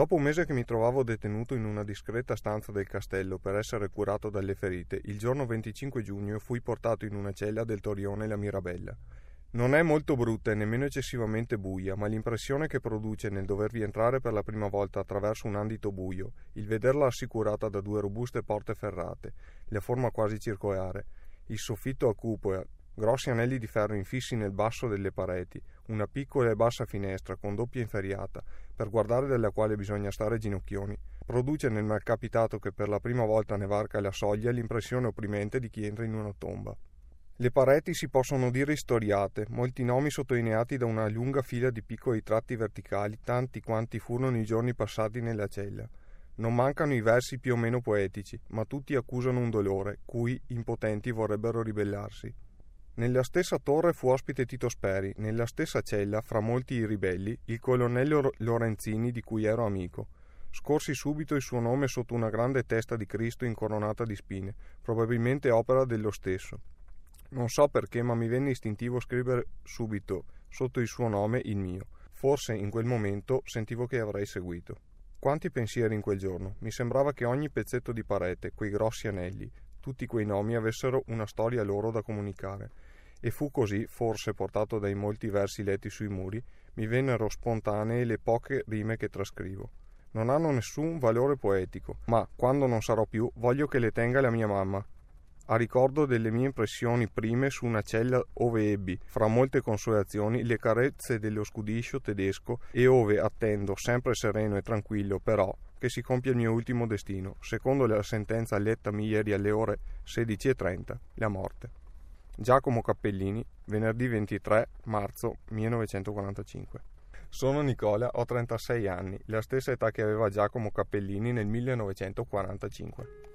Dopo un mese che mi trovavo detenuto in una discreta stanza del castello per essere curato dalle ferite, il giorno 25 giugno fui portato in una cella del Torione La Mirabella. Non è molto brutta e nemmeno eccessivamente buia, ma l'impressione che produce nel dovervi entrare per la prima volta attraverso un andito buio, il vederla assicurata da due robuste porte ferrate, la forma quasi circolare, il soffitto a cupola, grossi anelli di ferro infissi nel basso delle pareti, una piccola e bassa finestra con doppia inferriata, per guardare dalla quale bisogna stare ginocchioni, produce nel malcapitato che per la prima volta ne varca la soglia l'impressione opprimente di chi entra in una tomba. Le pareti si possono dire istoriate, molti nomi sottolineati da una lunga fila di piccoli tratti verticali, tanti quanti furono i giorni passati nella cella. Non mancano i versi più o meno poetici, ma tutti accusano un dolore, cui impotenti vorrebbero ribellarsi. Nella stessa torre fu ospite Tito Speri, nella stessa cella, fra molti ribelli, il colonnello Lorenzini di cui ero amico. Scorsi subito il suo nome sotto una grande testa di Cristo incoronata di spine, probabilmente opera dello stesso. Non so perché, ma mi venne istintivo scrivere subito sotto il suo nome il mio. Forse in quel momento sentivo che avrei seguito. Quanti pensieri in quel giorno. Mi sembrava che ogni pezzetto di parete, quei grossi anelli, tutti quei nomi avessero una storia loro da comunicare. E fu così, forse portato dai molti versi letti sui muri, mi vennero spontanee le poche rime che trascrivo. Non hanno nessun valore poetico, ma quando non sarò più voglio che le tenga la mia mamma, a ricordo delle mie impressioni prime su una cella ove ebbi, fra molte consolazioni, le carezze dello scudiscio tedesco e ove attendo, sempre sereno e tranquillo, però, che si compia il mio ultimo destino, secondo la sentenza lettami ieri alle ore 16.30, la morte. Giacomo Cappellini, venerdì 23 marzo 1945. Sono Nicola, ho 36 anni, la stessa età che aveva Giacomo Cappellini nel 1945.